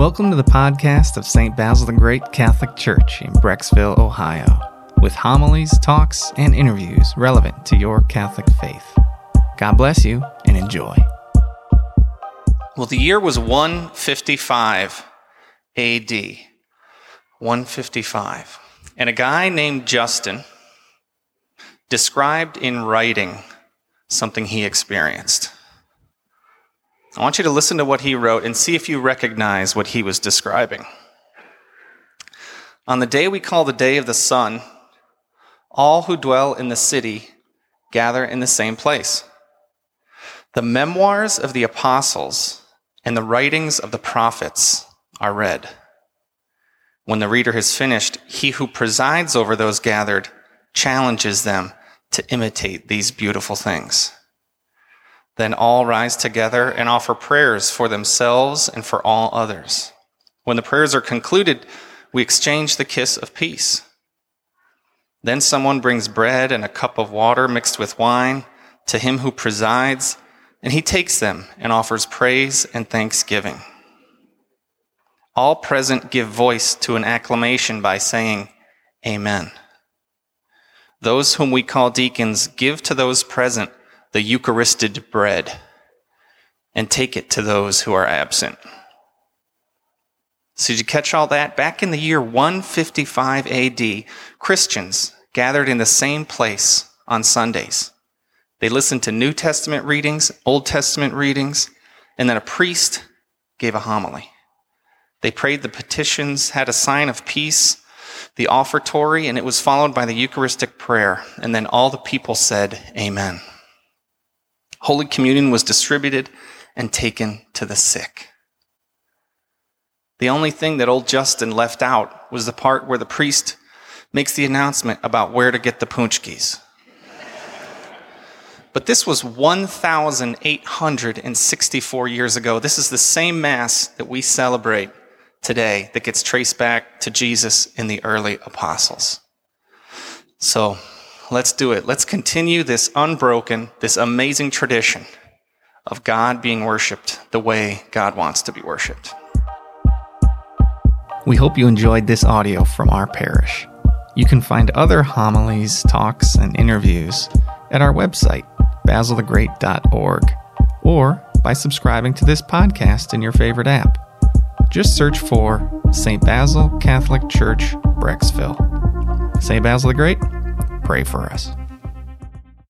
Welcome to the podcast of St. Basil the Great Catholic Church in Brecksville, Ohio, with homilies, talks, and interviews relevant to your Catholic faith. God bless you and enjoy. Well, the year was 155 AD. 155. And a guy named Justin described in writing something he experienced. I want you to listen to what he wrote and see if you recognize what he was describing. On the day we call the day of the sun, all who dwell in the city gather in the same place. The memoirs of the apostles and the writings of the prophets are read. When the reader has finished, he who presides over those gathered challenges them to imitate these beautiful things. Then all rise together and offer prayers for themselves and for all others. When the prayers are concluded, we exchange the kiss of peace. Then someone brings bread and a cup of water mixed with wine to him who presides, and he takes them and offers praise and thanksgiving. All present give voice to an acclamation by saying, Amen. Those whom we call deacons give to those present the Eucharisted bread and take it to those who are absent. So, did you catch all that? Back in the year 155 AD, Christians gathered in the same place on Sundays. They listened to New Testament readings, Old Testament readings, and then a priest gave a homily. They prayed the petitions, had a sign of peace, the offertory, and it was followed by the Eucharistic prayer. And then all the people said, Amen. Holy Communion was distributed and taken to the sick. The only thing that old Justin left out was the part where the priest makes the announcement about where to get the punchkis. But this was 1,864 years ago. This is the same Mass that we celebrate today that gets traced back to Jesus in the early apostles. So let's do it. Let's continue this unbroken, this amazing tradition of God being worshiped the way God wants to be worshiped. We hope you enjoyed this audio from our parish. You can find other homilies, talks, and interviews at our website, basilthegreat.org, or by subscribing to this podcast in your favorite app. Just search for St. Basil Catholic Church, Brecksville. St. Basil the Great, pray for us.